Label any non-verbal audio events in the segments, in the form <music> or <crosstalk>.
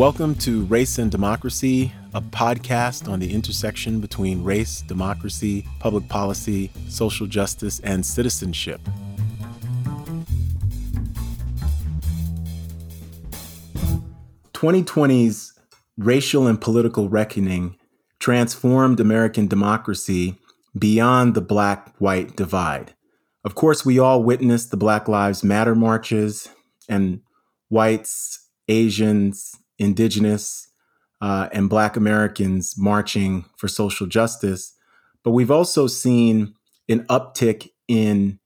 Welcome to Race and Democracy, a podcast on the intersection between race, democracy, public policy, social justice, and citizenship. Twenty twenty's racial and political reckoning transformed American democracy beyond the black white divide. Of course, we all witnessed the Black Lives Matter marches and whites, Asians, indigenous, uh, and Black Americans marching for social justice. But we've also seen an uptick in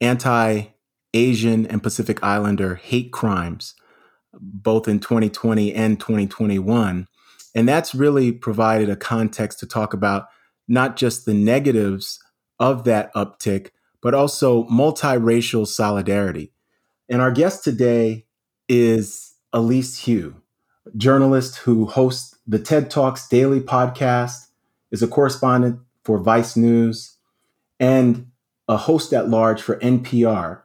anti Asian and Pacific Islander hate crimes, both in 2020 and 2021. And that's really provided a context to talk about not just the negatives of that uptick, but also multiracial solidarity. And our guest today is Elise Hu, journalist who hosts the TED Talks Daily podcast, is a correspondent for Vice News, and a host at large for NPR.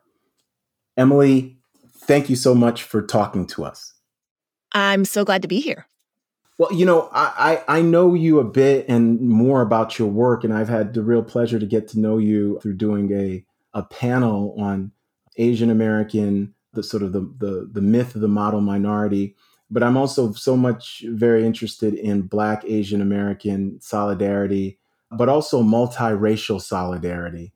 Emily, thank you so much for talking to us. I'm so glad to be here. Well, you know, I, I, I know you a bit and more about your work, and I've had the real pleasure to get to know you through doing a, a panel on Asian American, the sort of the, the the myth of the model minority. But I'm also so much very interested in Black Asian American solidarity, but also multiracial solidarity.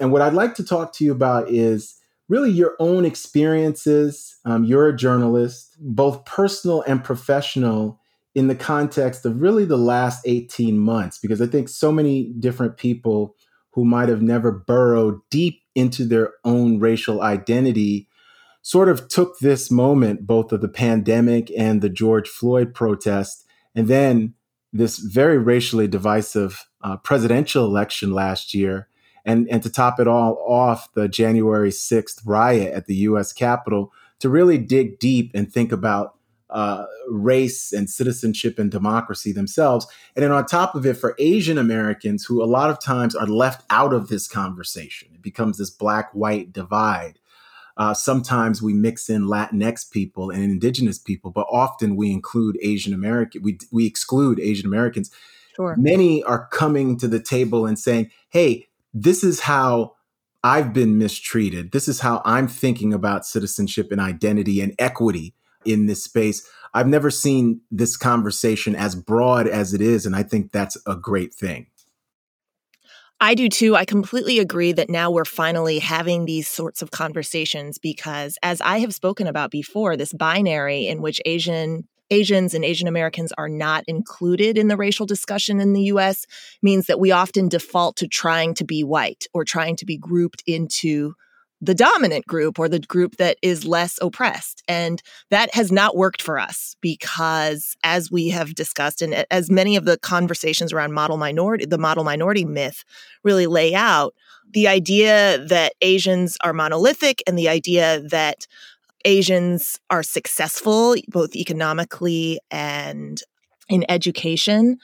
And what I'd like to talk to you about is really your own experiences. Um, you're a journalist, both personal and professional in the context of really the last 18 months, because I think so many different people who might have never burrowed deep into their own racial identity sort of took this moment, both of the pandemic and the George Floyd protest, and then this very racially divisive uh, presidential election last year. And, and to top it all off, the January 6th riot at the US Capitol to really dig deep and think about uh, race and citizenship and democracy themselves. And then on top of it, for Asian Americans who a lot of times are left out of this conversation, it becomes this black white divide. Uh, sometimes we mix in Latinx people and indigenous people, but often we include Asian American, we, we exclude Asian Americans. Sure. Many are coming to the table and saying, hey, this is how I've been mistreated. This is how I'm thinking about citizenship and identity and equity in this space. I've never seen this conversation as broad as it is, and I think that's a great thing. I do too. I completely agree that now we're finally having these sorts of conversations because, as I have spoken about before, this binary in which Asian Asians and Asian Americans are not included in the racial discussion in the US means that we often default to trying to be white or trying to be grouped into the dominant group or the group that is less oppressed. And that has not worked for us because, as we have discussed, and as many of the conversations around model minority, the model minority myth really lay out, the idea that Asians are monolithic and the idea that Asians are successful, both economically and in education,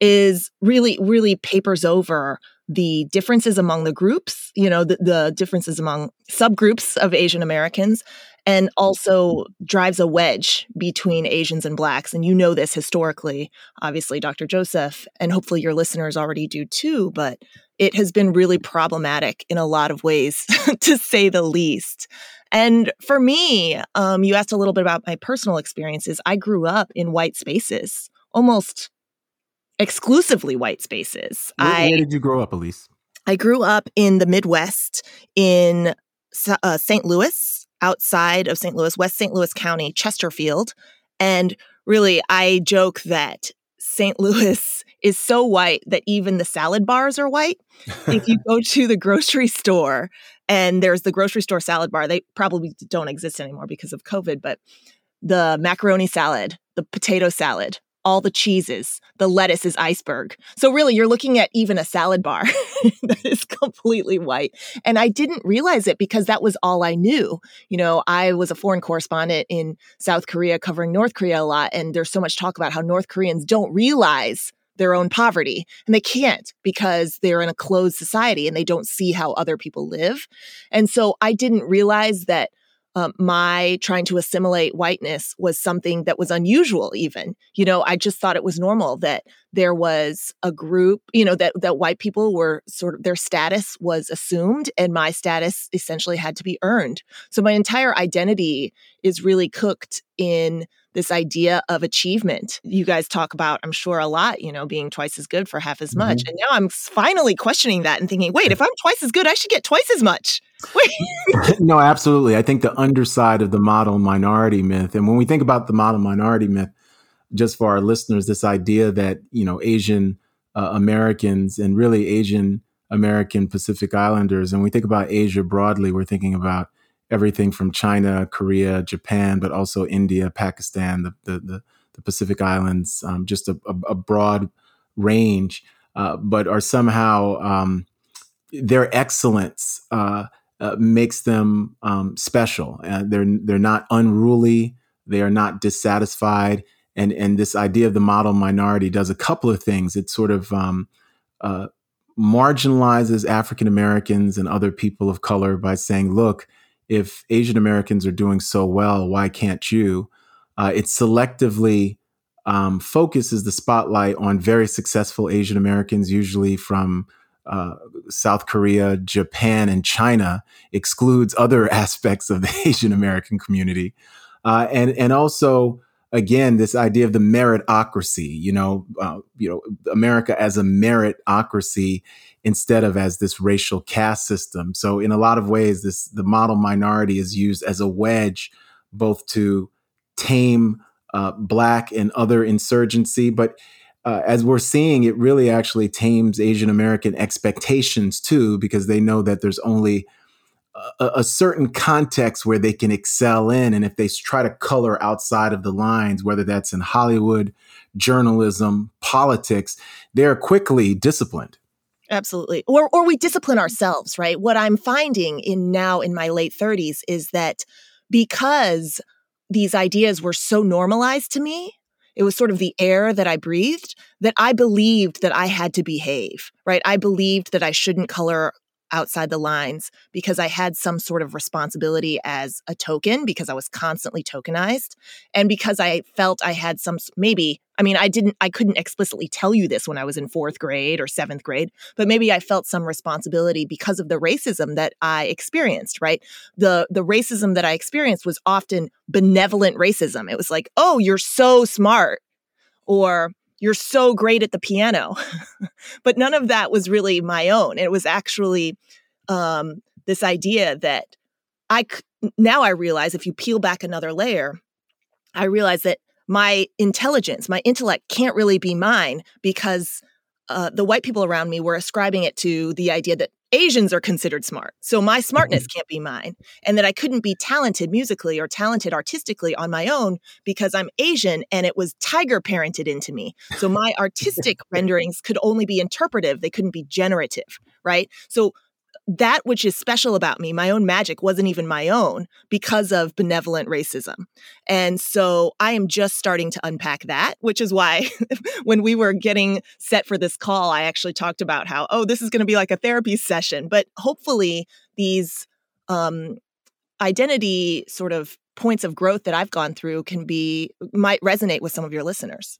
is really, really papers over the differences among the groups, you know, the, the differences among subgroups of Asian Americans, and also drives a wedge between Asians and Blacks. And you know this historically, obviously, Dr. Joseph, and hopefully your listeners already do too, but it has been really problematic in a lot of ways, <laughs> to say the least. And for me, um, you asked a little bit about my personal experiences. I grew up in white spaces, almost exclusively white spaces. Where, I, where did you grow up, Elise? I grew up in the Midwest in uh, St. Louis, outside of St. Louis, West St. Louis County, Chesterfield. And really, I joke that St. Louis <laughs> is so white that even the salad bars are white. if you go to the grocery store and there's the grocery store salad bar, they probably don't exist anymore because of COVID, but the macaroni salad, the potato salad, all the cheeses. The lettuce is iceberg. So really you're looking at even a salad bar <laughs> that is completely white. And I didn't realize it because that was all I knew. You know, I was a foreign correspondent in South Korea covering North Korea a lot and there's so much talk about how North Koreans don't realize their own poverty and they can't because they're in a closed society and they don't see how other people live. And so I didn't realize that um, my trying to assimilate whiteness was something that was unusual even. You know i just thought it was normal that there was a group you know that that white people were sort of their status was assumed and my status essentially had to be earned so my entire identity is really cooked in this idea of achievement. You guys talk about, I'm sure, a lot, you know, being twice as good for half as much. Mm-hmm. And now I'm finally questioning that and thinking, wait, if I'm twice as good, I should get twice as much. <laughs> <laughs> no, absolutely. I think the underside of the model minority myth, and when we think about the model minority myth, just for our listeners, this idea that, you know, Asian uh, Americans and really Asian American Pacific Islanders, and we think about Asia broadly, we're thinking about everything from China, Korea, Japan, but also India, Pakistan, the the the, the Pacific Islands, um, just a, a, a, broad range, uh, but are somehow um, their excellence uh, uh, makes them um, special. they're they're not unruly. They are not dissatisfied. And and this idea of the model minority does a couple of things. It sort of um, uh, marginalizes African Americans and other people of color by saying, look if Asian Americans are doing so well, why can't you? Uh, it selectively um, focuses the spotlight on very successful Asian Americans, usually from uh, South Korea, Japan, and China, excludes other <laughs> aspects of the Asian American community, uh, and and also again this idea of the meritocracy. You know, uh, you know, America as a meritocracy instead of as this racial caste system. So in a lot of ways, this the model minority is used as a wedge, both to tame uh, black and other insurgency, but uh, as we're seeing, it really actually tames Asian American expectations too, because they know that there's only a, a, certain context where they can excel in. And if they try to color outside of the lines, whether that's in Hollywood, journalism, politics, they're quickly disciplined. Absolutely. Or or we discipline ourselves, right? What I'm finding in now in my late 30s is that because these ideas were so normalized to me, it was sort of the air that I breathed that I believed that I had to behave, right? I believed that I shouldn't color outside the lines because I had some sort of responsibility as a token because I was constantly tokenized and because I felt I had some maybe I mean I didn't I couldn't explicitly tell you this when I was in 4th grade or 7th grade but maybe I felt some responsibility because of the racism that I experienced right? The the racism that I experienced was often benevolent racism. It was like oh you're so smart or you're so great at the piano. <laughs> but none of that was really my own. It was actually um, this idea that I now I realize if you peel back another layer, I realize that my intelligence, my intellect can't really be mine because uh, the white people around me were ascribing it to the idea that Asians are considered smart. So my smartness mm-hmm. can't be mine. And that I couldn't be talented musically or talented artistically on my own because I'm Asian and it was tiger parented into me. So my <laughs> artistic renderings could only be interpretive, they couldn't be generative, right? So that which is special about me, my own magic, wasn't even my own because of benevolent racism. And so I am just starting to unpack that, which is why <laughs> when we were getting set for this call, I actually talked about how, oh, this is going to be like a therapy session. But hopefully, these um, identity sort of points of growth that I've gone through can be, might resonate with some of your listeners.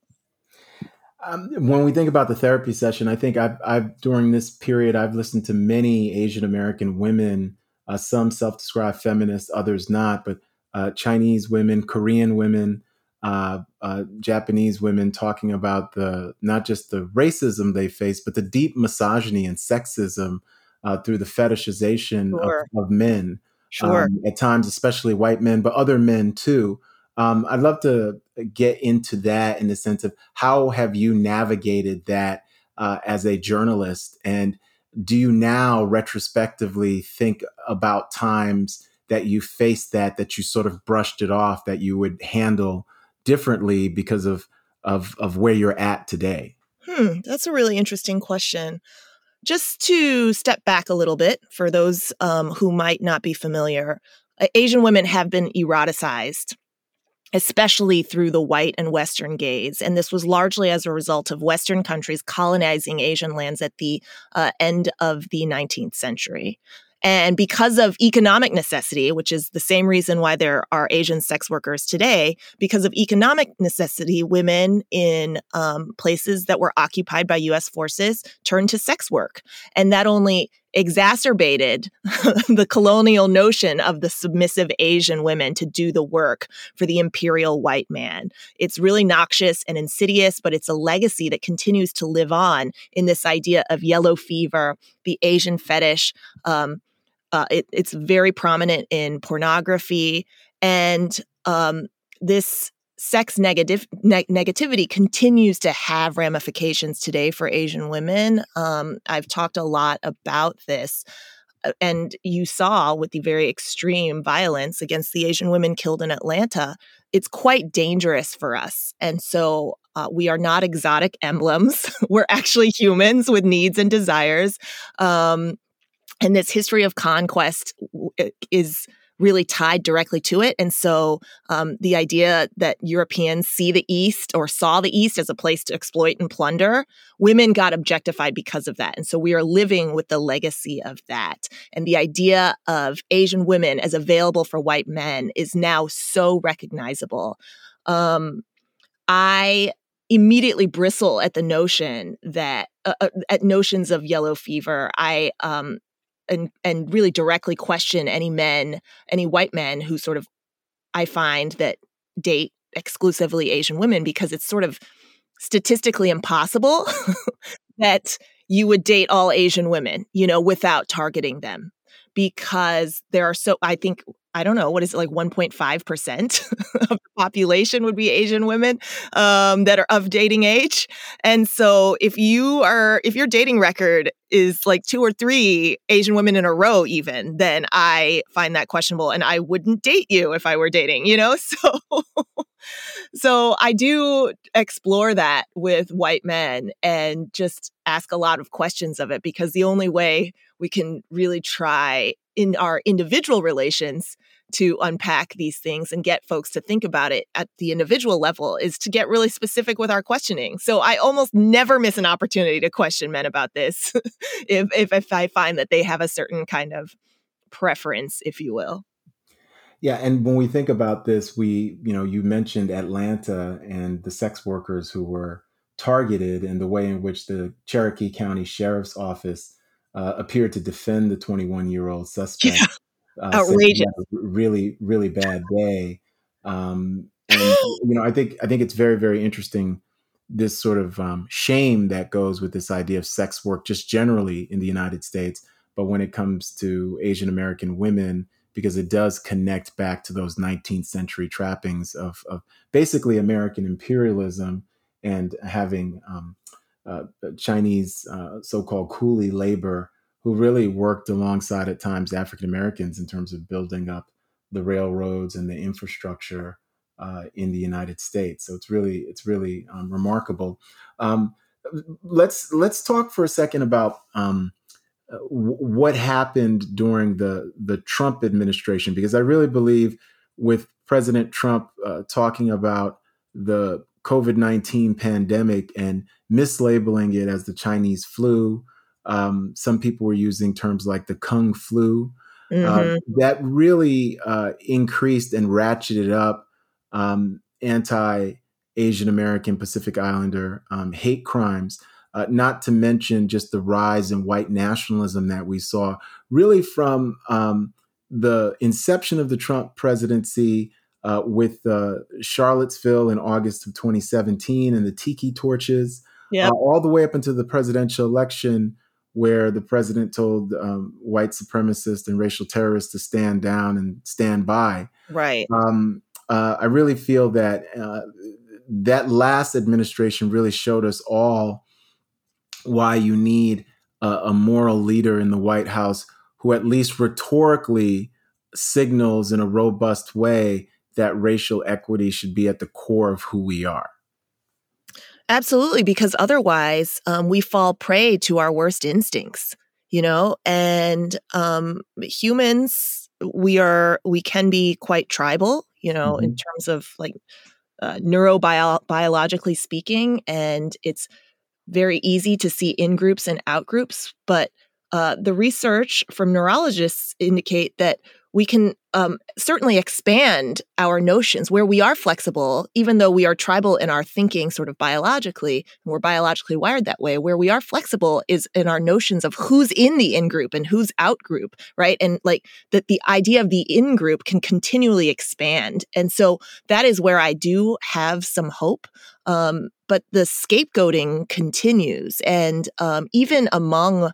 Um, when we think about the therapy session, I think I've, I've, during this period I've listened to many Asian American women, uh, some self-described feminists, others not, but uh, Chinese women, Korean women, uh, uh, Japanese women talking about the not just the racism they face, but the deep misogyny and sexism uh, through the fetishization sure. of, of, men. Sure. Um, at times, especially white men, but other men too. Um, I'd love to get into that in the sense of how have you navigated that uh, as a journalist, and do you now retrospectively think about times that you faced that that you sort of brushed it off that you would handle differently because of of of where you're at today? Hmm, that's a really interesting question. Just to step back a little bit for those um, who might not be familiar, Asian women have been eroticized especially through the white and Western gaze. And this was largely as a result of Western countries colonizing Asian lands at the uh, end of the 19th century. And because of economic necessity, which is the same reason why there are Asian sex workers today, because of economic necessity, women in um, places that were occupied by US forces turned to sex work. And that only exacerbated <laughs> the colonial notion of the submissive Asian women to do the work for the imperial white man. It's really noxious and insidious, but it's a legacy that continues to live on in this idea of yellow fever, the Asian fetish. Um, uh, it, it's very prominent in pornography. And um, this sex negative ne- negativity continues to have ramifications today for Asian women. Um, I've talked a lot about this. Uh, and you saw with the very extreme violence against the Asian women killed in Atlanta, it's quite dangerous for us. And so uh, we are not exotic emblems. <laughs> We're actually humans with needs and desires. Um, and this history of conquest is really tied directly to it. And so um, the idea that Europeans see the East or saw the East as a place to exploit and plunder, women got objectified because of that. And so we are living with the legacy of that. And the idea of Asian women as available for white men is now so recognizable. Um, I immediately bristle at the notion that uh, uh at notions of yellow fever. I um, and and really directly question any men, any white men who sort of I find that date exclusively Asian women because it's sort of statistically impossible <laughs> that you would date all Asian women, you know, without targeting them because there are so I think I don't know what is it like 1.5% <laughs> of the population would be Asian women um, that are of dating age. And so if you are if your dating record is like two or three Asian women in a row even, then I find that questionable and I wouldn't date you if I were dating, you know? <laughs> So so I do explore that with white men and just ask a lot of questions of it because the only way we can really try in our individual relations to unpack these things and get folks to think about it at the individual level is to get really specific with our questioning. So I almost never miss an opportunity to question men about this <laughs> if, if, if I find that they have a certain kind of preference, if you will. Yeah, and when we think about this, we, you know, you mentioned Atlanta and the sex workers who were targeted and the way in which the Cherokee County Sheriff's Office uh, appeared to defend the 21 <laughs> year old suspect. Yeah. Uh, Outrageous. really, really bad day. Um, <laughs> and you know, I think I think it's very, very interesting this sort of um, shame that goes with this idea of sex work, just generally in the United States. But when it comes to Asian American women, because it does connect back to those 19th century trappings of, of basically American imperialism and having um, uh, Chinese uh, so-called coolie labor who really worked alongside at times African Americans in terms of building up the railroads and the infrastructure uh, in the United States. So it's really it's really um, remarkable. Um, let's let's talk for a second about um, what happened during the the Trump administration because I really believe with President Trump uh, talking about the COVID 19 pandemic and mislabeling it as the Chinese flu. Um, some people were using terms like the Kung flu. Uh, mm-hmm. Uh, that really uh, increased and ratcheted up um, anti Asian American Pacific Islander um, hate crimes. Uh, not to mention just the rise in white nationalism that we saw, really from um, the inception of the Trump presidency uh, with uh, Charlottesville in August of 2017 and the tiki torches, yep. uh, all the way up into the presidential election, where the president told um, white supremacists and racial terrorists to stand down and stand by. Right. Um, uh, I really feel that uh, that last administration really showed us all why you need a, a moral leader in the White House who, at least rhetorically, signals in a robust way that racial equity should be at the core of who we are. Absolutely, because otherwise um, we fall prey to our worst instincts, you know, and um, humans, we are, we can be quite tribal, you know, mm-hmm. in terms of like uh, neurobiologically speaking. And it's very easy to see in groups and out groups, but uh, the research from neurologists indicate that we can um, certainly expand our notions where we are flexible, even though we are tribal in our thinking, sort of biologically, and we're biologically wired that way. Where we are flexible is in our notions of who's in the in group and who's out group, right? And like that the idea of the in group can continually expand. And so that is where I do have some hope. Um, but the scapegoating continues. And um, even among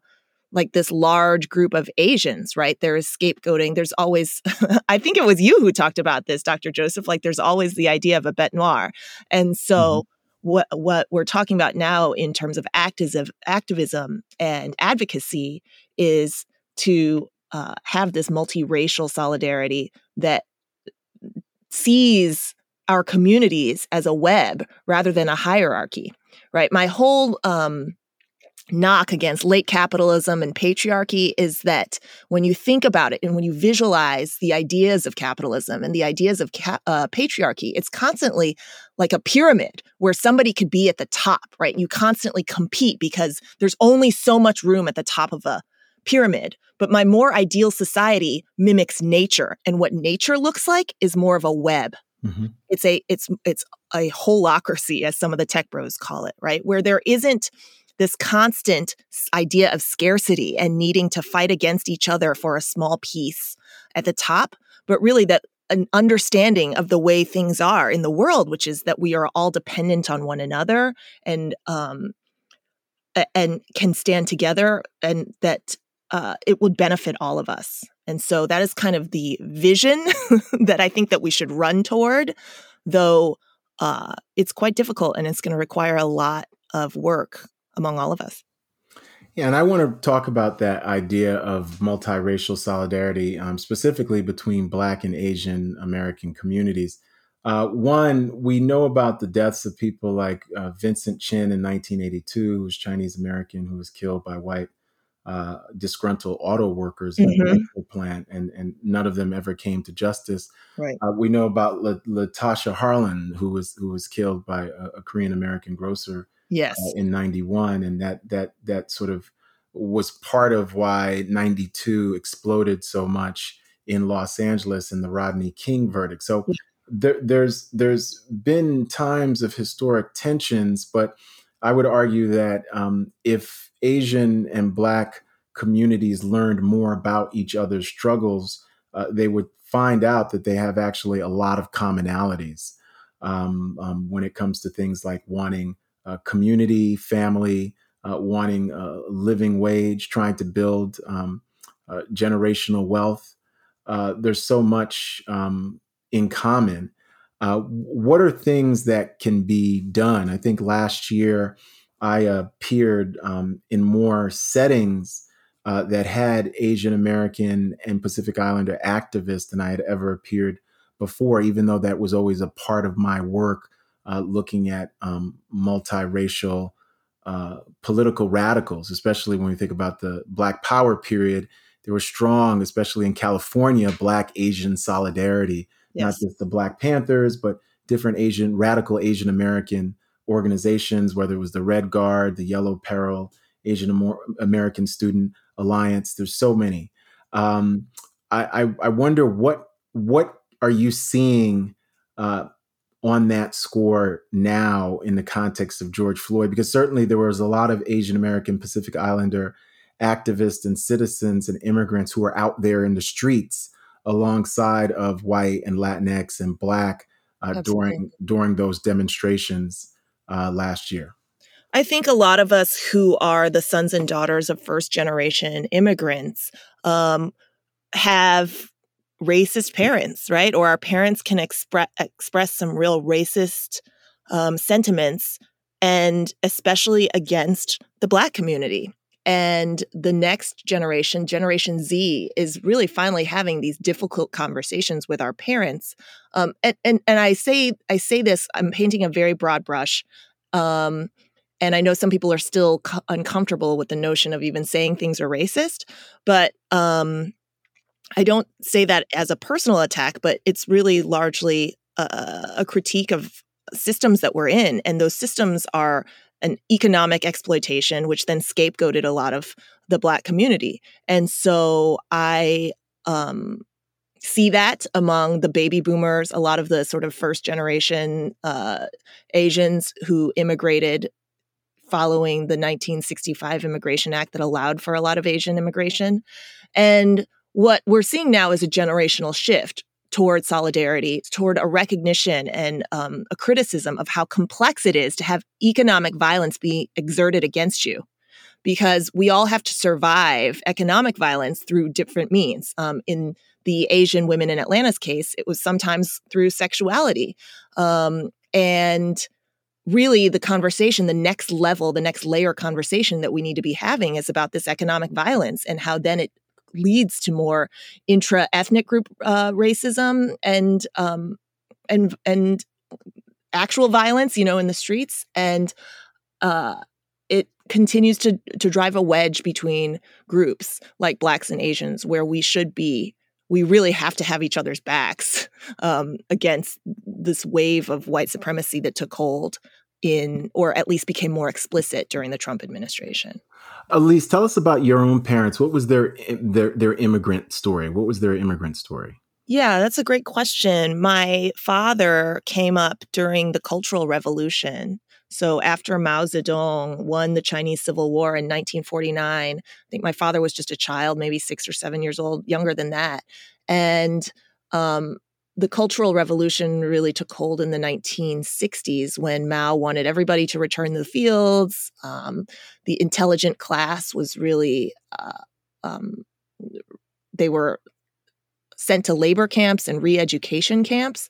like this large group of Asians, right? There is scapegoating. There's always, <laughs> I think it was you who talked about this, Dr. Joseph. Like there's always the idea of a bête noire. And so mm-hmm. what what we're talking about now in terms of activism, activism and advocacy is to uh, have this multiracial solidarity that sees our communities as a web rather than a hierarchy right my whole um, knock against late capitalism and patriarchy is that when you think about it and when you visualize the ideas of capitalism and the ideas of ca- uh, patriarchy, it's constantly like a pyramid where somebody could be at the top, right? You constantly compete because there's only so much room at the top of a pyramid. But my more ideal society mimics nature, and what nature looks like is more of a web. Mm-hmm. It's a it's it's a holacracy, as some of the tech bros call it, right? Where there isn't this constant idea of scarcity and needing to fight against each other for a small piece at the top, but really that an understanding of the way things are in the world, which is that we are all dependent on one another and um, and can stand together, and that uh, it would benefit all of us. And so that is kind of the vision <laughs> that I think that we should run toward, though uh, it's quite difficult and it's going to require a lot of work among all of us. Yeah, and I want to talk about that idea of multiracial solidarity, um, specifically between Black and Asian American communities. Uh, one, we know about the deaths of people like uh, Vincent Chin in 1982, who was Chinese American, who was killed by white uh, disgruntled auto workers mm-hmm. in the plant, and, and none of them ever came to justice. Right. Uh, we know about La- Latasha Harlan, who was who was killed by a, a Korean American grocer yes uh, in 91 and that that that sort of was part of why 92 exploded so much in Los Angeles in the Rodney King verdict so yeah. there, there's there's been times of historic tensions but I would argue that um, if Asian and Black communities learned more about each other's struggles, uh, they would find out that they have actually a lot of commonalities um, um, when it comes to things like wanting uh, community, family, uh, wanting a living wage, trying to build um, uh, generational wealth. Uh, there's so much um, in common. Uh, what are things that can be done? I think last year I appeared um, in more settings uh, that had Asian American and Pacific Islander activists than I had ever appeared before, even though that was always a part of my work uh, looking at um, multiracial uh, political radicals, especially when we think about the Black Power period. There was strong, especially in California, Black Asian solidarity, yes. not just the Black Panthers, but different Asian, radical Asian American organizations, whether it was the Red Guard, the Yellow Peril, Asian American Student Alliance. There's so many. Um, I, I, I, wonder what what are you seeing uh, on that score now in the context of George Floyd? Because certainly there was a lot of Asian American Pacific Islander activists and citizens and immigrants who were out there in the streets alongside of white and Latinx and Black uh, during during those demonstrations uh, last year. I think a lot of us who are the sons and daughters of first generation immigrants um, have racist parents, right? Or our parents can expre- express some real racist um, sentiments, and especially against the Black community. And the next generation, Generation Z, is really finally having these difficult conversations with our parents. Um, and, and and I say I say this, I'm painting a very broad brush. Um, and I know some people are still co- uncomfortable with the notion of even saying things are racist, but um, I don't say that as a personal attack, but it's really largely a, a critique of systems that we're in. And those systems are an economic exploitation, which then scapegoated a lot of the Black community. And so I um, see that among the baby boomers, a lot of the sort of first generation uh, Asians who immigrated following the 1965 Immigration Act that allowed for a lot of Asian immigration. And what we're seeing now is a generational shift toward solidarity, toward a recognition and um, a criticism of how complex it is to have economic violence be exerted against you. Because we all have to survive economic violence through different means. Um, in the Asian women in Atlanta's case, it was sometimes through sexuality. Um, and really, the conversation, the next level, the next layer conversation that we need to be having is about this economic violence and how then it leads to more intra-ethnic group uh, racism and um, and and actual violence, you know, in the streets, and uh, it continues to to drive a wedge between groups like blacks and Asians, where we should be. We really have to have each other's backs <laughs> um, against this wave of white supremacy that took hold in, or at least became more explicit during the Trump administration. Elise, tell us about your own parents. What was their their their immigrant story? What was their immigrant story? Yeah, that's a great question. My father came up during the Cultural Revolution. So after Mao Zedong won the Chinese Civil War in 1949, I think my father was just a child, maybe six or seven years old, younger than that. And um, the Cultural Revolution really took hold in the 1960s when Mao wanted everybody to return to the fields. Um, the intelligent class was really, uh, um, they were sent to labor camps and re education camps.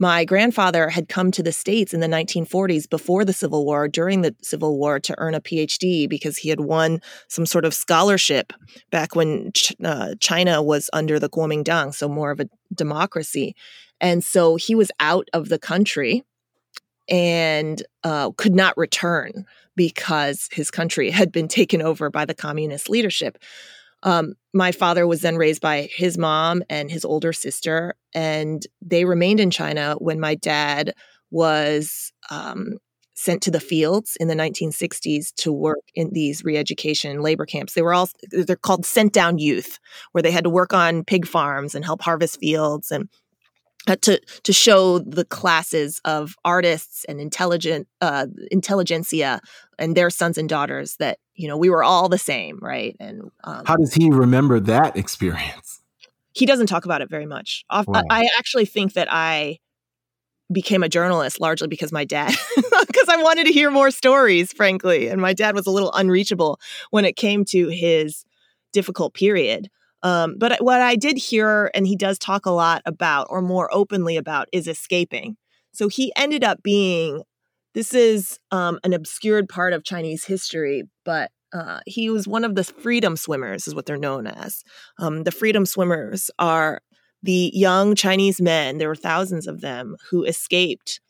My grandfather had come to the States in the 1940s before the Civil War, during the Civil War, to earn a PhD because he had won some sort of scholarship back when Ch- uh, China was under the Kuomintang, so more of a democracy. And so he was out of the country and uh, could not return because his country had been taken over by the communist leadership. Um, my father was then raised by his mom and his older sister, and they remained in China when my dad was um, sent to the fields in the 1960s to work in these re-education labor camps. They were all they're called sent down youth, where they had to work on pig farms and help harvest fields and to to show the classes of artists and intelligent uh, intelligentsia and their sons and daughters that you know we were all the same, right? And um, how does he remember that experience? He doesn't talk about it very much. Wow. I actually think that I became a journalist largely because my dad <laughs> because I wanted to hear more stories, frankly, and my dad was a little unreachable when it came to his difficult period. Um, but what I did hear, and he does talk a lot about, or more openly about, is escaping. So he ended up being this is um, an obscured part of Chinese history, but uh, he was one of the freedom swimmers, is what they're known as. Um, the freedom swimmers are the young Chinese men, there were thousands of them, who escaped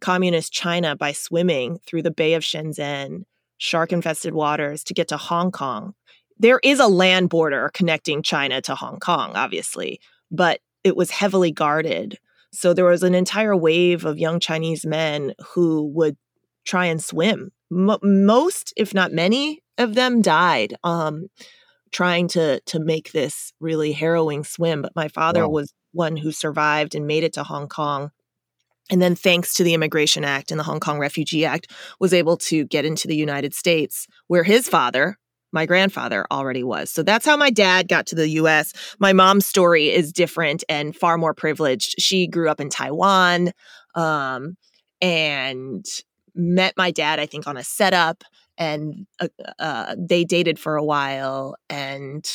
communist China by swimming through the Bay of Shenzhen, shark infested waters to get to Hong Kong there is a land border connecting China to Hong Kong, obviously, but it was heavily guarded. So there was an entire wave of young Chinese men who would try and swim. M- most, if not many, of them died um, trying to to make this really harrowing swim. But my father wow. was one who survived and made it to Hong Kong. And then, thanks to the Immigration Act and the Hong Kong Refugee Act, was able to get into the United States, where his father, my grandfather already was. So that's how my dad got to the US. My mom's story is different and far more privileged. She grew up in Taiwan um, and met my dad, I think, on a setup. And uh, uh, they dated for a while and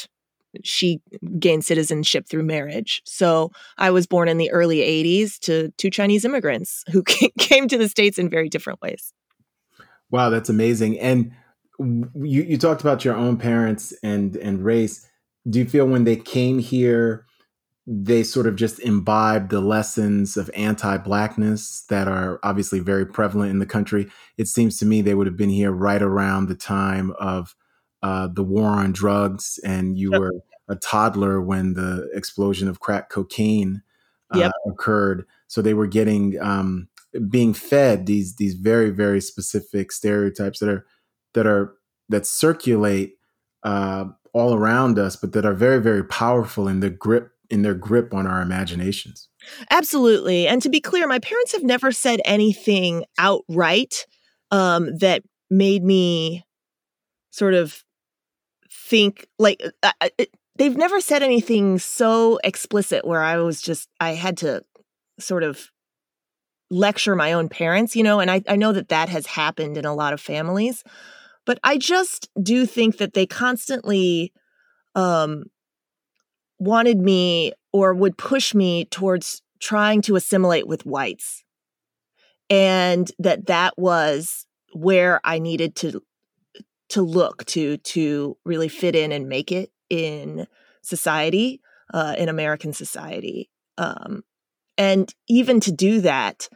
she gained citizenship through marriage. So I was born in the early 80s to two Chinese immigrants who <laughs> came to the States in very different ways. Wow, that's amazing. And you, you talked about your own parents and and race. Do you feel when they came here, they sort of just imbibed the lessons of anti-blackness that are obviously very prevalent in the country? It seems to me they would have been here right around the time of uh, the war on drugs, and you yep. were a toddler when the explosion of crack cocaine uh, yep. occurred. So they were getting um, being fed these these very very specific stereotypes that are that are that circulate uh, all around us, but that are very very powerful in the grip in their grip on our imaginations. Absolutely, and to be clear, my parents have never said anything outright um, that made me sort of think like uh, uh they've never said anything so explicit where I was just I had to sort of lecture my own parents, you know, and I, I know that that has happened in a lot of families. But I just do think that they constantly um, wanted me or would push me towards trying to assimilate with whites. And that that was where I needed to to look to to really fit in and make it in society, uh, in American society. Um, and even to do that,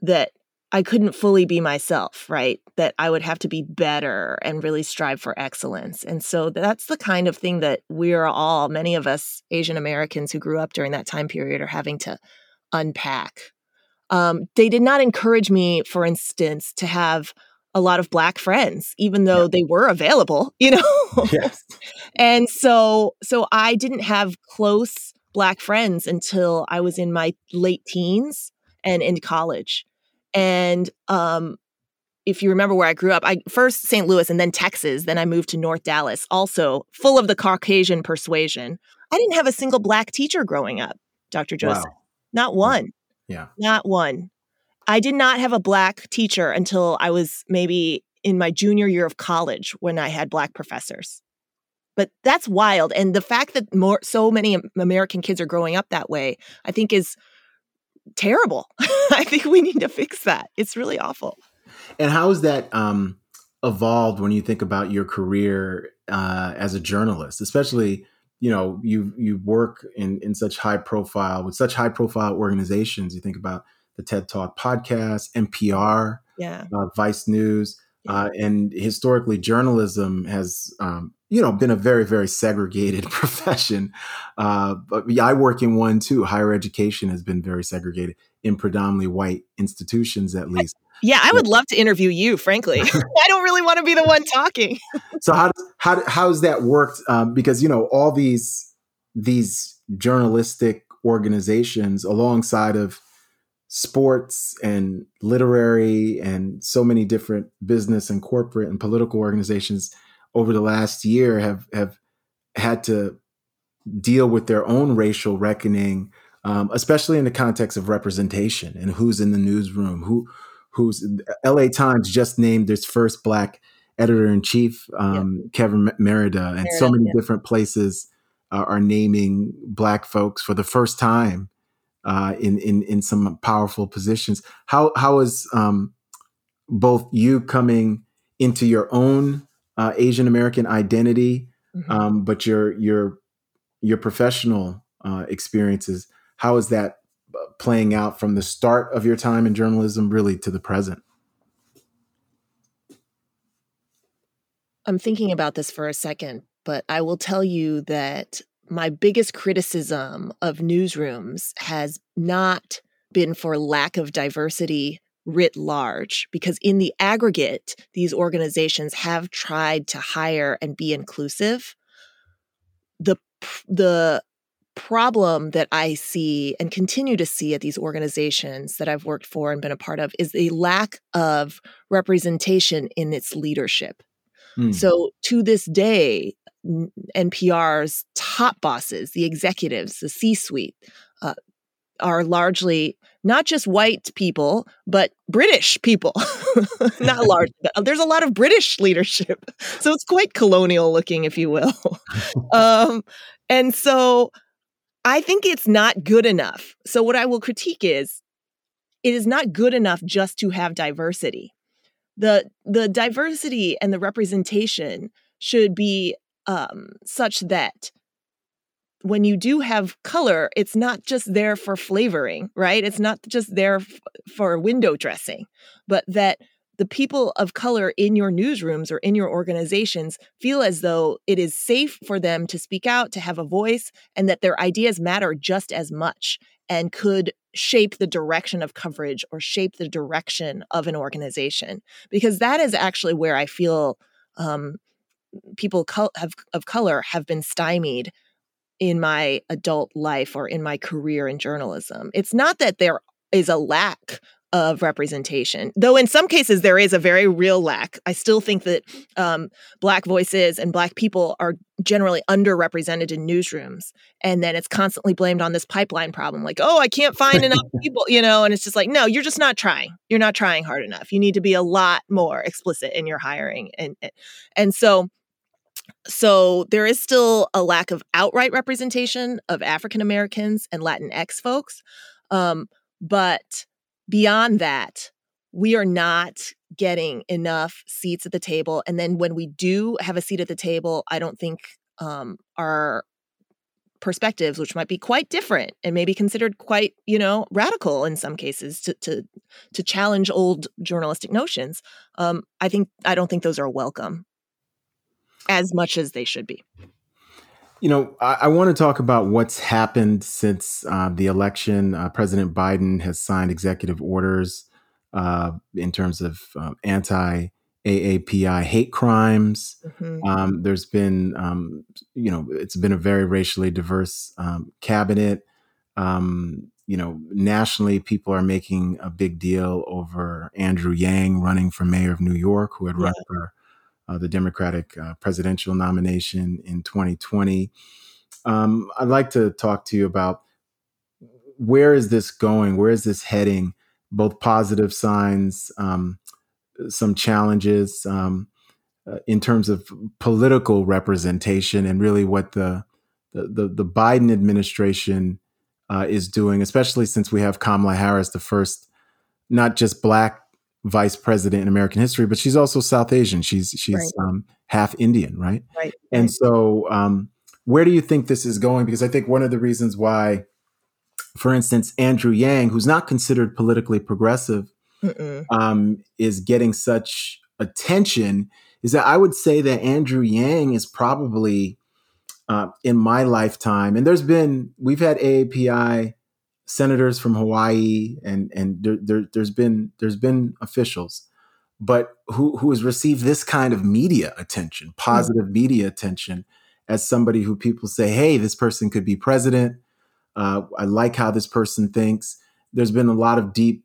that I couldn't fully be myself, right? That I would have to be better and really strive for excellence. And so that's the kind of thing that we're all, many of us Asian Americans who grew up during that time period, are having to unpack. Um, they did not encourage me, for instance, to have a lot of black friends even though yeah. they were available <laughs> you know yes. and so so i didn't have close black friends until i was in my late teens and in college and um if you remember where I grew up, I first St. Louis and then Texas, then I moved to North Dallas, also full of the Caucasian persuasion. I didn't have a single black teacher growing up, Dr. Joseph. Wow. Not one. Yeah. Not one. I did not have a black teacher until I was maybe in my junior year of college when I had black professors. But that's wild. And the fact that more so many American kids are growing up that way, I think is terrible. <laughs> I think we need to fix that. It's really awful. And how has that um, evolved when you think about your career uh, as a journalist, especially? You know, you you work in in such high profile with such high profile organizations. You think about the TED Talk podcast, NPR, yeah, uh, Vice News. Uh, and historically, journalism has um, you know been a very very segregated <laughs> profession. Uh, but yeah, I work in one too. Higher education has been very segregated in predominantly white institutions, at least. Yeah, I would love to interview you. Frankly, <laughs> <laughs> I don't really want to be the one talking. so how how how's that worked? Um, because you know all these these journalistic organizations alongside of sports and literary and so many different business and corporate and political organizations over the last year have have had to deal with their own racial reckoning, um, especially in the context of representation and who's in the newsroom, who who's L.A. Times just named its first black editor in chief, um, yeah. Kevin Merida, and Merida, so many yeah. different places uh, are naming black folks for the first time uh, in in in some powerful positions. How how is um, both you coming into your own uh, Asian American identity, mm-hmm. um, but your your your professional uh, experiences? How is that uh, playing out from the start of your time in journalism, really to the present? I'm thinking about this for a second, but I will tell you that my biggest criticism of newsrooms has not been for lack of diversity writ large, because in the aggregate, these organizations have tried to hire and be inclusive. The, the problem that I see and continue to see at these organizations that I've worked for and been a part of is a lack of representation in its leadership. Mm. So to this day, NPR's top bosses, the executives, the C suite, uh, are largely not just white people, but British people. <laughs> not large. <laughs> There's a lot of British leadership. <laughs> So it's quite colonial looking, if you will. um, and so I think it's not good enough. So, what I will critique is it is not good enough just to have diversity. The, the diversity and the representation should be um, such that when you do have color, it's not just there for flavoring, right? It's not just there f- for window dressing, but that the people of color in your newsrooms or in your organizations feel as though it is safe for them to speak out, to have a voice, and that their ideas matter just as much and could shape the direction of coverage or shape the direction of an organization because that is actually where I feel um, people co- have, of color have been stymied in my adult life or in my career in journalism. It's not that there is a lack of representation. Though in some cases there is a very real lack. I still think that um, Black voices and Black people are generally underrepresented in newsrooms. And then it's constantly blamed on this pipeline problem like, oh, I can't find enough <laughs> people, you know? And it's just like, no, you're just not trying. You're not trying hard enough. You need to be a lot more explicit in your hiring. And, and so, so there is still a lack of outright representation of African Americans and Latinx folks. Um, but beyond that, we are not getting enough seats at the table. And then when we do have a seat at the table, I don't think um, our perspectives, which might be quite different and maybe considered quite, you know, radical in some cases to to to challenge old journalistic notions. Um, I think I don't think those are welcome as much as they should be. You know, I, I want to talk about what's happened since uh, the election. Uh, President Biden has signed executive orders uh, in terms of um, anti AAPI hate crimes. Mm-hmm. Um, there's been, um, you know, it's been a very racially diverse um, cabinet. Um, you know, nationally, people are making a big deal over Andrew Yang running for mayor of New York, who had yeah. run for uh, the Democratic uh, presidential nomination in 2020. Um, I'd like to talk to you about where is this going? Where is this heading? Both positive signs, um, some challenges um, uh, in terms of political representation, and really what the the, the, the Biden administration uh, is doing, especially since we have Kamala Harris, the first not just black vice president in American history, but she's also South Asian. She's she's right. um, half Indian, right? Right. And so, um, where do you think this is going? Because I think one of the reasons why, for instance, Andrew Yang, who's not considered politically progressive, um, is getting such attention is that I would say that Andrew Yang is probably uh, in my lifetime, and there's been we've had AAPI senators from Hawaii, and and there, there, there's been there's been officials, but who who has received this kind of media attention, hmm. positive mm-hmm. media attention, as somebody who people say, hey, this person could be president. Uh, I like how this person thinks. There's been a lot of deep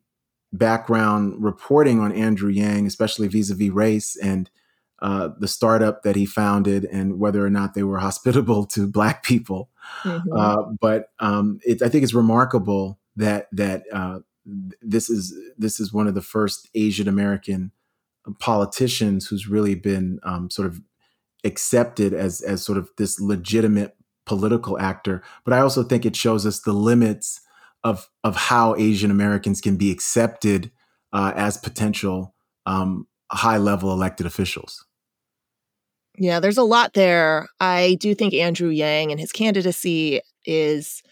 background reporting on Andrew Yang, especially vis-a-vis race and uh, the startup that he founded and whether or not they were <laughs> hospitable to black people. Mm-hmm. Uh, but um, it, I think it's remarkable that that uh, this is this is one of the first Asian American politicians who's really been um, sort of accepted as as sort of this legitimate political actor. But I also think it shows us the limits of of how Asian Americans can be accepted uh, as potential um, high level elected officials. Yeah, there's a lot there. I do think Andrew Yang and his candidacy is,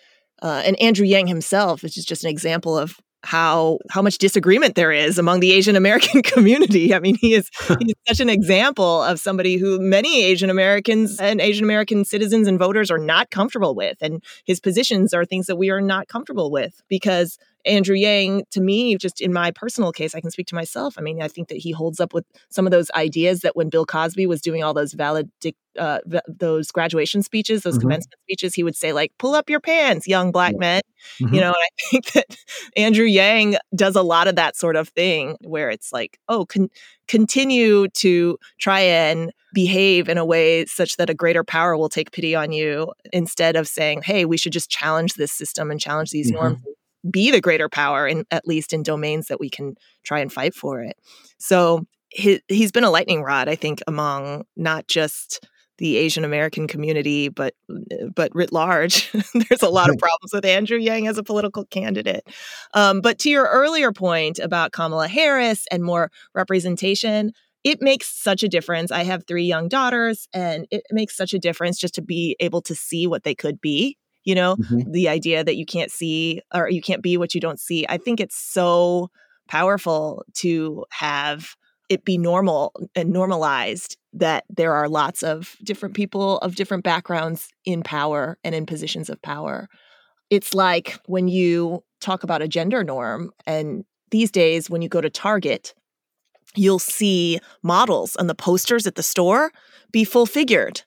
uh, and Andrew Yang himself is just, just an example of how how much disagreement there is among the Asian American <laughs> community. I mean, he is <laughs> he's such an example of somebody who many Asian Americans and Asian American citizens and voters are not comfortable with, and his positions are things that we are not comfortable with because Andrew Yang, to me, just in my personal case, I can speak to myself. I mean, I think that he holds up with some of those ideas that when Bill Cosby was doing all those valid, uh, those graduation speeches, those mm-hmm. commencement speeches, he would say like, "Pull up your pants, young black men." Mm-hmm. You know, and I <laughs> think that Andrew Yang does a lot of that sort of thing, where it's like, "Oh, con- continue to try and behave in a way such that a greater power will take pity on you," instead of saying, "Hey, we should just challenge this system and challenge these mm-hmm. norms." Be the greater power in at least in domains that we can try and fight for it. So he, he's been a lightning rod, I think, among not just the Asian American community, but but writ large. <laughs> There's a lot of problems with Andrew Yang as a political candidate. Um, but to your earlier point about Kamala Harris and more representation, it makes such a difference. I have three young daughters, and it makes such a difference just to be able to see what they could be you know mm-hmm. the idea that you can't see or you can't be what you don't see i think it's so powerful to have it be normal and normalized that there are lots of different people of different backgrounds in power and in positions of power it's like when you talk about a gender norm. And these days, when you go to Target, you'll see models on the posters at the store be full figured.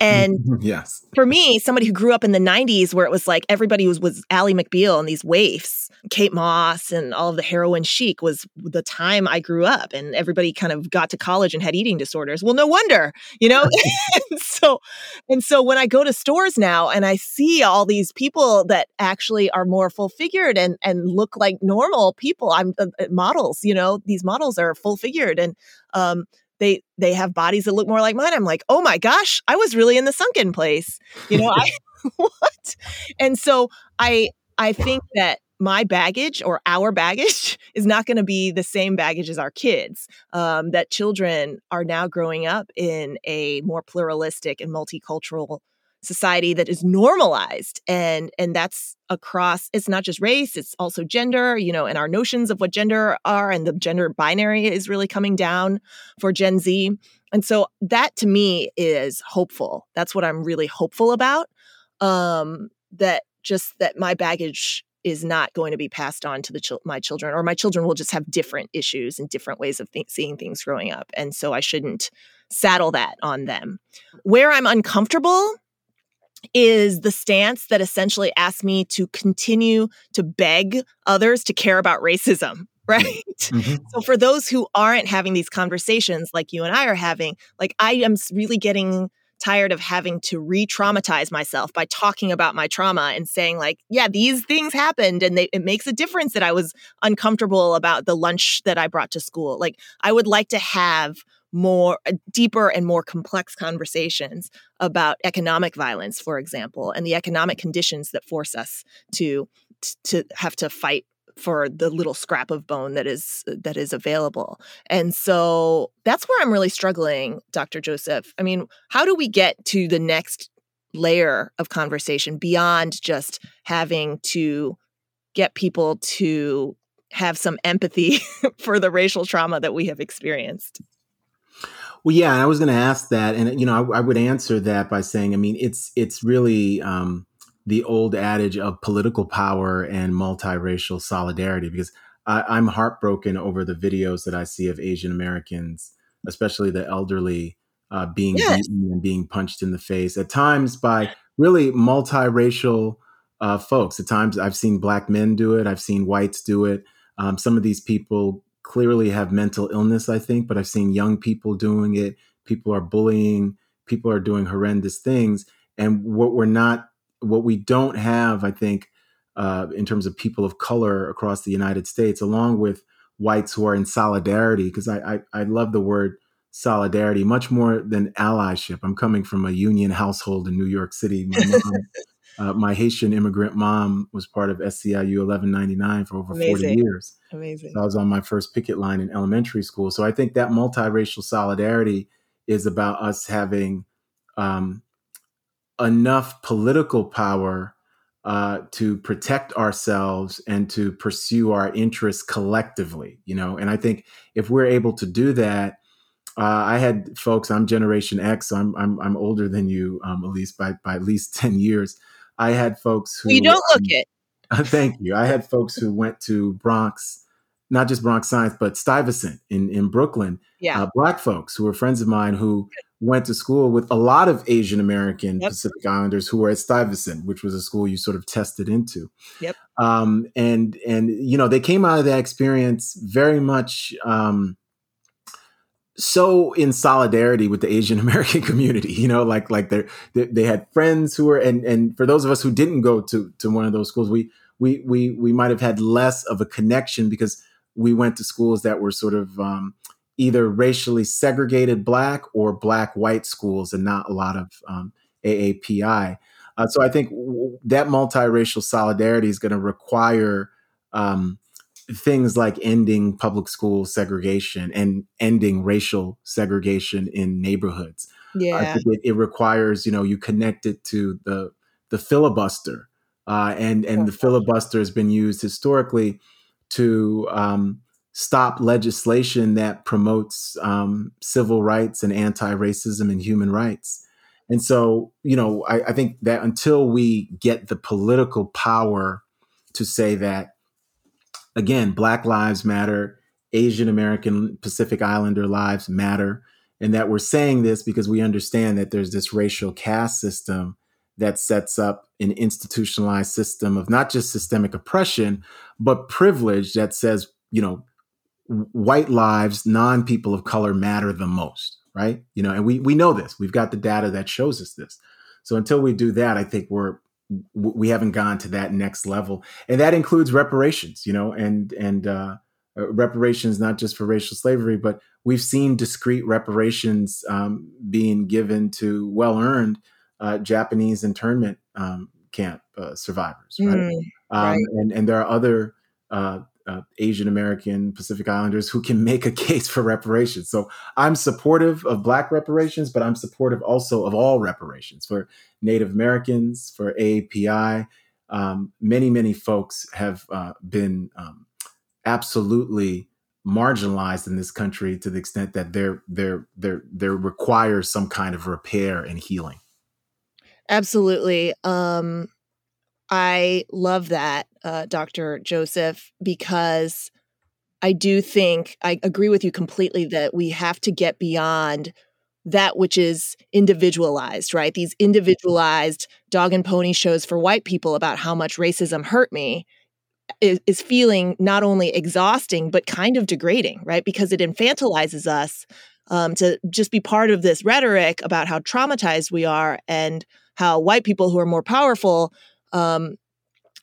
And yes, for me, somebody who grew up in the 90s where it was like everybody was was Ally McBeal and these waifs, Kate Moss and all of the heroin chic was the time I grew up and everybody kind of got to college and had eating disorders. Well, no wonder, you know? <laughs> <laughs> and so and so when I go to stores now and I see all these people that actually are more full figured and and look like normal people, I'm uh, uh, models, you know, these models are full figured and um they they have bodies that look more like mine. I'm like, oh my gosh, I was really in the sunken place. You know, I <laughs> <laughs> what? And so I I think that my baggage or our baggage <laughs> is not going to be the same baggage as our kids. Um, that children are now growing up in a more pluralistic and multicultural society that is normalized and and that's across it's not just race it's also gender you know and our notions of what gender are and the gender binary is really coming down for gen z. And so that to me is hopeful. That's what i'm really hopeful about um that just that my baggage is not going to be passed on to the ch- my children or my children will just have different issues and different ways of th- seeing things growing up and so i shouldn't saddle that on them. Where i'm uncomfortable is the stance that essentially asks me to continue to beg others to care about racism <laughs> right? Mm-hmm. so for those who aren't having these conversations like you and i are having like i am really getting tired of having to re-traumatize myself by talking about my trauma and saying like yeah these things happened and they, it makes a difference that i was uncomfortable about the lunch that i brought to school. Like i would like to have more uh, deeper and more complex conversations about economic violence for example and the economic conditions that force us to to have to fight for the little scrap of bone that is that is available. And so that's where i'm really struggling dr joseph. I mean how do we get to the next layer of conversation beyond just having to get people to have some empathy <laughs> for the racial trauma that we have experienced well, yeah, I was going to ask that, and you know, I, I, would answer that by saying, I mean, it's it's really um, the old adage of political power and multiracial solidarity, because I, I'm heartbroken over the videos that I see of Asian Americans, especially the elderly, uh, being yes. beaten and being punched in the face at times by really multiracial uh, folks. At times, I've seen black men do it, I've seen whites do it. Um, some of these people clearly have mental illness, I think, but I've seen young people doing it. People are bullying, people are doing horrendous things. And what we're not, what we don't have, I think, uh, in terms of people of color across the United States, along with whites who are in solidarity, because I, I, I love the word solidarity much more than allyship. I'm coming from a union household in New York City. My mom uh, my Haitian immigrant mom was part of SEIU 1199 for over Amazing. 40 years. Amazing. So I was on my first picket line in elementary school. So I think that multiracial solidarity is about us having um, enough political power uh, to protect ourselves and to pursue our interests collectively. You know, and I think if we're able to do that, uh, I had folks. I'm Generation X. So I'm I'm, I'm older than you, um, at least by by at least <laughs> ten years. I had folks who you don't look um, it. <laughs> thank you. I had folks who went to Bronx, not just Bronx Science, but Stuyvesant in in Brooklyn. Yeah, uh, black folks who were friends of mine who went to school with a lot of Asian American yep. Pacific Islanders who were at Stuyvesant, which was a school you sort of tested into. Yep. Um, and and you know they came out of that experience very much. Um, so in solidarity with the Asian <laughs> American community, you know, like like they they had friends who were and and for those of us who didn't go to to one of those schools, we we we we might have had less of a connection because we went to schools that were sort of um, either racially segregated black or black white schools and not a lot of um, AAPI. Uh, so I think that multiracial solidarity is going to require um, things like ending public school segregation and ending racial segregation in neighborhoods. Yeah, it, it, requires you know you connect it to the the filibuster, uh, and and the filibuster has been used historically to um, stop legislation that promotes um, civil rights and anti-racism and human rights. And so, you know, I, I think that until we get the political power to say that again, Black Lives Matter, Asian American Pacific Islander lives matter. And that we're saying this because we understand that there's this racial caste system that sets up an institutionalized system of not just systemic oppression, but privilege that says, you know, white lives, non people of color matter the most, right? You know, and we we know this. We've got the data that shows us this. So until we do that, I think we're we haven't gone to that next level, and that includes reparations. You know, and and uh, uh, reparations not just for racial slavery, but we've seen discrete reparations um, being given to well earned uh, Japanese internment um, camp uh, survivors, right? Mm, right. Um, and and there are other uh, Asian American Pacific Islanders who can make a <laughs> case for reparations. So I'm supportive of Black reparations, but I'm supportive also of all reparations for Native Americans, for AAPI. Um, many, many folks have uh, been um, absolutely marginalized in this country to the extent that they're they're they're they requires some kind of repair and healing. Absolutely. Um, I love that, uh, Dr. Joseph, because I do think I agree with you completely that we have to get beyond that which is individualized, right? These individualized dog and pony shows for white people about how much racism hurt me is, is feeling not only exhausting, but kind of degrading, right? Because it infantilizes us um, to just be part of this rhetoric about how traumatized we are and how white people who are more powerful um,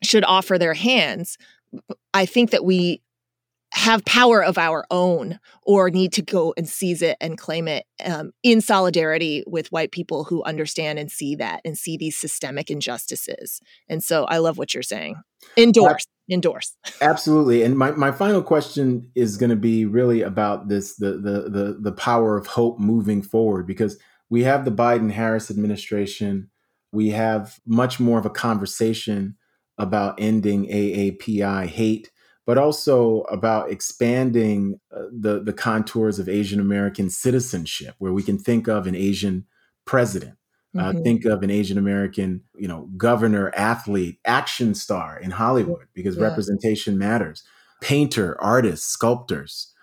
should offer their hands. I think that we have power of our own or need to go and seize it and claim it um, in solidarity with white people who understand and see that and see these systemic injustices. And so I love what you're saying. Endorse. Endorse. Absolutely. And my, my final question is going to be really about this the, the the the power of hope moving forward because we have the Biden Harris administration we have much more of a conversation about ending AAPI hate, but also about expanding uh, the, the contours of Asian American citizenship, where we can think of an Asian president, uh, mm-hmm. think of an Asian American, you know, governor, athlete, action star in Hollywood, because yeah. representation matters. Painter, artists, sculptors,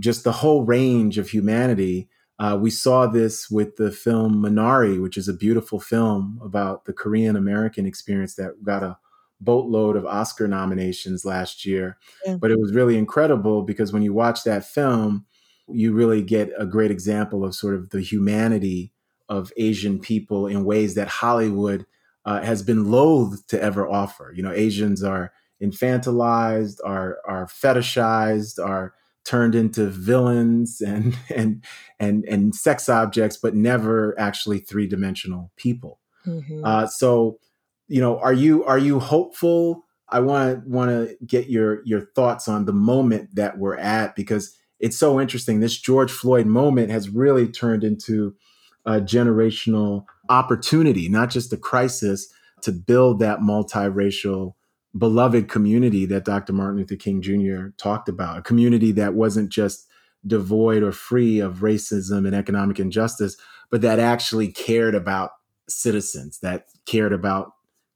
just the whole range of humanity uh, we saw this with the film Minari, which is a beautiful film about the Korean American experience that got a boatload of Oscar nominations last year. Yeah. But it was really incredible because when you watch that film, you really get a great example of sort of the humanity of Asian people in ways that Hollywood uh, has been loath to ever offer. You know, Asians are infantilized, are are fetishized, are turned into villains <laughs> and and and and sex objects, but never actually three dimensional people. Mm-hmm. Uh, so, you know, are you are you hopeful? I want to want to get your your thoughts on the moment that we're at because it's so interesting. This George Floyd moment has really turned into a generational opportunity, not just a crisis, to build that multiracial beloved community that Dr. Martin Luther King Jr. talked about, a community that wasn't just devoid or free of racism and economic injustice, but that actually cared about citizens, that cared about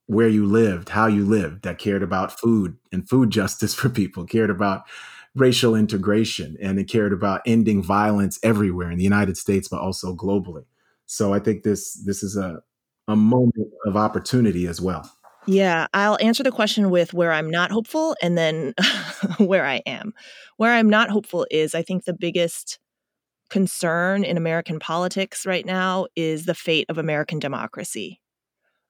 where you lived, how you lived, that cared about food and food <laughs> justice for people, cared about racial integration, and it cared about ending violence everywhere in the United States, but also globally. So I think this this is a a moment of opportunity as well. Yeah, I'll answer the question with where I'm not hopeful and then <laughs> where I am. Where I'm not hopeful is I think the biggest concern in American politics right now is the fate of American democracy.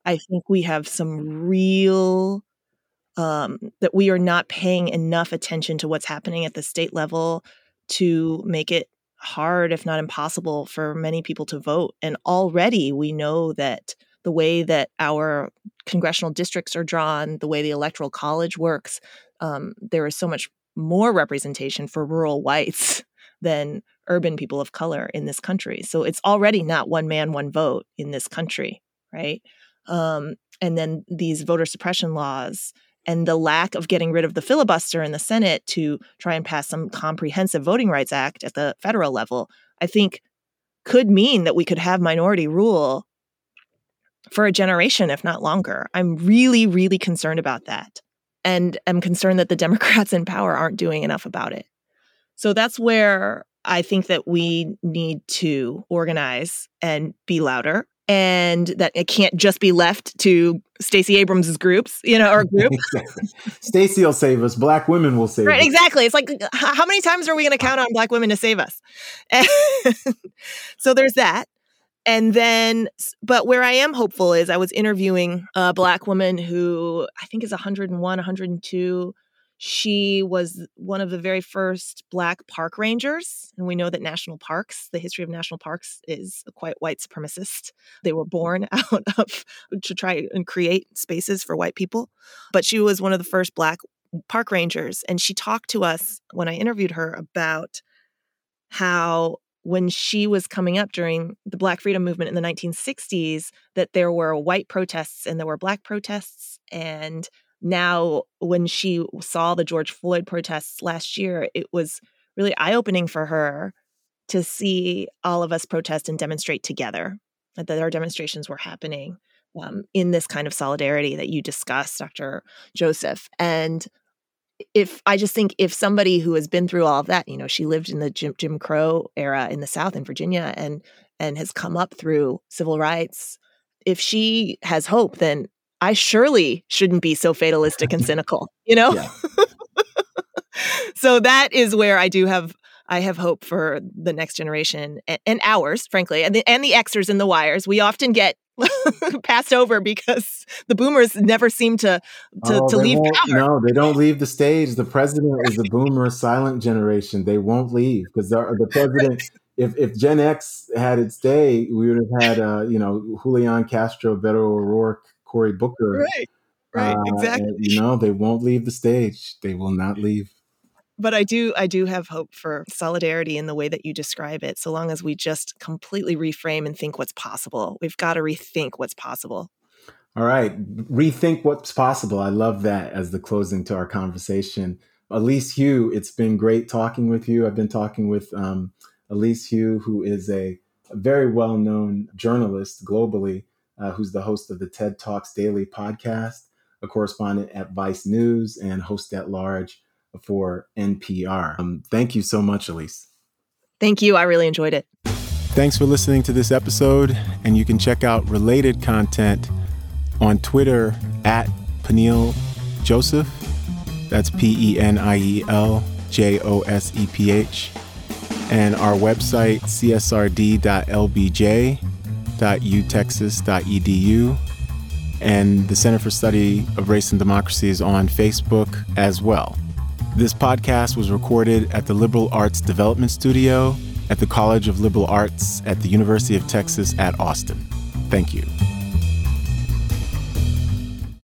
I think we have some real um, that we are not paying enough attention to what's happening at the state level to make it hard, if not impossible, for many people to vote. And already we know that the way that our congressional districts are drawn, the way the electoral college works, um, there is so much more representation for rural whites <laughs> than urban people of color in this country. So it's already not one man, one vote in this country, right? Um, and then these voter suppression laws and the lack of getting rid of the filibuster in the Senate to try and pass some comprehensive voting rights act at the federal level, I think could mean that we could have minority rule for a generation, if not longer. I'm really, really concerned about that. and am concerned that the <laughs> Democrats in power aren't doing enough about it. So that's where I think that we need to organize and be louder and that it can't just be left to Stacey Abrams' groups, you know, or group. <laughs> Stacey will save us. Black women will save right, us. Exactly. It's like, how many times are we going to count on black women to save us? <laughs> so there's that. And then, but where I am hopeful is I was interviewing a black woman who I think is 101, 102 she was one of the very first Black park rangers. And we know that national parks, the history of national parks is quite white supremacist. They were born <laughs> out of to try and create spaces for white people. But she was one of the first Black park rangers. And she talked to us when I interviewed her about how when she was coming up during the black freedom movement in the 1960s that there were white protests and there were black protests and now when she saw the George Floyd protests last year, it was really eye opening for her to see all of us protest and demonstrate together, that our demonstrations were happening um, in this kind of solidarity that you discussed, Dr. Joseph. And if I just think if somebody who has been through all of that, you know, she lived in the Jim, Jim Crow era in the South in Virginia and and has come up through civil rights, if she has hope, then I surely shouldn't be so fatalistic and cynical, you know? Yeah. <laughs> so that is where I do have I have hope for the next generation and, and ours, frankly, and the, and the Xers and the Wires. We often get <laughs> passed over because the boomers never seem to to, oh, to leave power. No, they don't leave the stage. The president is the <laughs> boomer silent generation. They won't leave because the, president. If, if Gen X had its day, we would have had uh, you know Julian Castro, Beto O'Rourke, Cory Booker. Right. Right. Uh, exactly. You know, they won't leave the stage. They will not leave. But I do I do have hope for solidarity in the way that you describe it, so long as we just completely reframe and think what's possible. We've got to rethink what's possible. All right. Rethink what's possible. I love that as the closing to our conversation. Elise Hu, it's been great talking with you. I've been talking with um, Elise Hu, who is a, a very well known journalist globally uh, who's the host of the TED Talks Daily podcast, a correspondent at Vice News, and host at large for NPR. Um, thank you so much, Elise. Thank you. I really enjoyed it. Thanks for listening to this episode, and you can check out related content on Twitter at Peniel Joseph. That's P E N I E L J O S E P H. And our website, csrd.lbj www.utexas.edu. And the Center for Study of Race and Democracy is on Facebook as well. This podcast was recorded at the Liberal Arts Development Studio at the College of Liberal Arts at the University of Texas at Austin. Thank you.